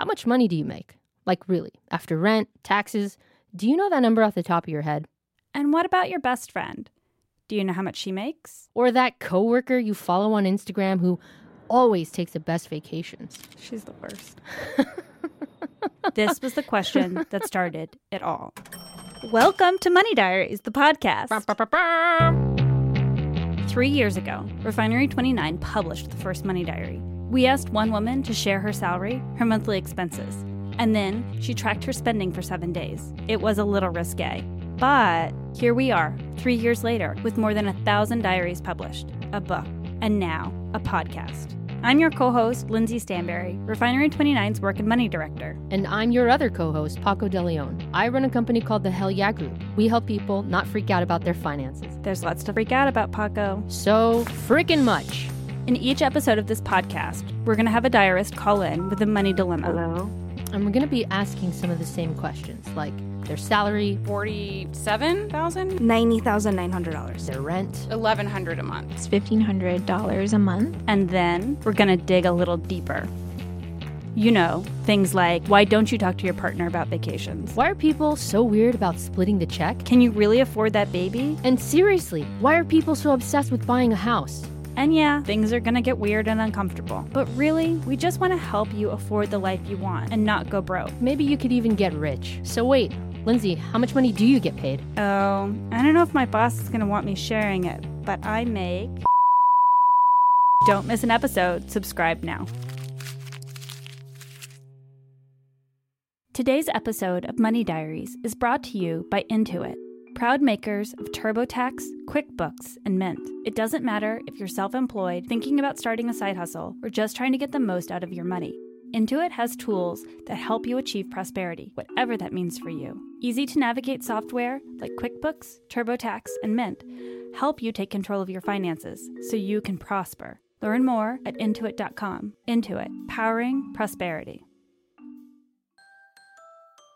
How much money do you make? Like, really, after rent, taxes, do you know that number off the top of your head? And what about your best friend? Do you know how much she makes? Or that coworker you follow on Instagram who always takes the best vacations? She's the worst. this was the question that started it all. Welcome to Money Diaries, the podcast. Three years ago, Refinery 29 published the first Money Diary. We asked one woman to share her salary, her monthly expenses, and then she tracked her spending for seven days. It was a little risque. But here we are, three years later, with more than a thousand diaries published, a book, and now a podcast. I'm your co host, Lindsey Stanberry, Refinery 29's Work and Money Director. And I'm your other co host, Paco De Leon. I run a company called the Hell Yeah Group. We help people not freak out about their finances. There's lots to freak out about, Paco. So freaking much. In each episode of this podcast, we're going to have a diarist call in with a money dilemma. Hello. And we're going to be asking some of the same questions, like their salary, Forty-seven thousand, $90,900. their rent, eleven hundred a month. It's $1,500 a month. And then we're going to dig a little deeper. You know, things like why don't you talk to your partner about vacations? Why are people so weird about splitting the check? Can you really afford that baby? And seriously, why are people so obsessed with buying a house? And yeah, things are gonna get weird and uncomfortable. But really, we just wanna help you afford the life you want and not go broke. Maybe you could even get rich. So wait, Lindsey, how much money do you get paid? Oh, I don't know if my boss is gonna want me sharing it, but I make. Don't miss an episode. Subscribe now. Today's episode of Money Diaries is brought to you by Intuit, proud makers of TurboTax, QuickBooks, and Mint. It doesn't matter if you're self employed, thinking about starting a side hustle, or just trying to get the most out of your money. Intuit has tools that help you achieve prosperity, whatever that means for you. Easy to navigate software like QuickBooks, TurboTax, and Mint help you take control of your finances so you can prosper. Learn more at intuit.com. Intuit, powering prosperity.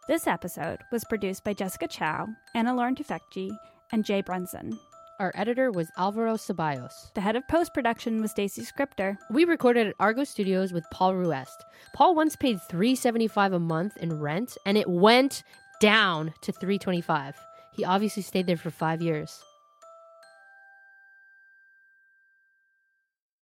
This episode was produced by Jessica Chow, Anna Lauren Tufekji, and Jay Brunson. Our editor was Alvaro Ceballos. The head of post production was Stacy Scripter. We recorded at Argot Studios with Paul Ruest. Paul once paid 375 a month in rent, and it went down to 325. He obviously stayed there for five years.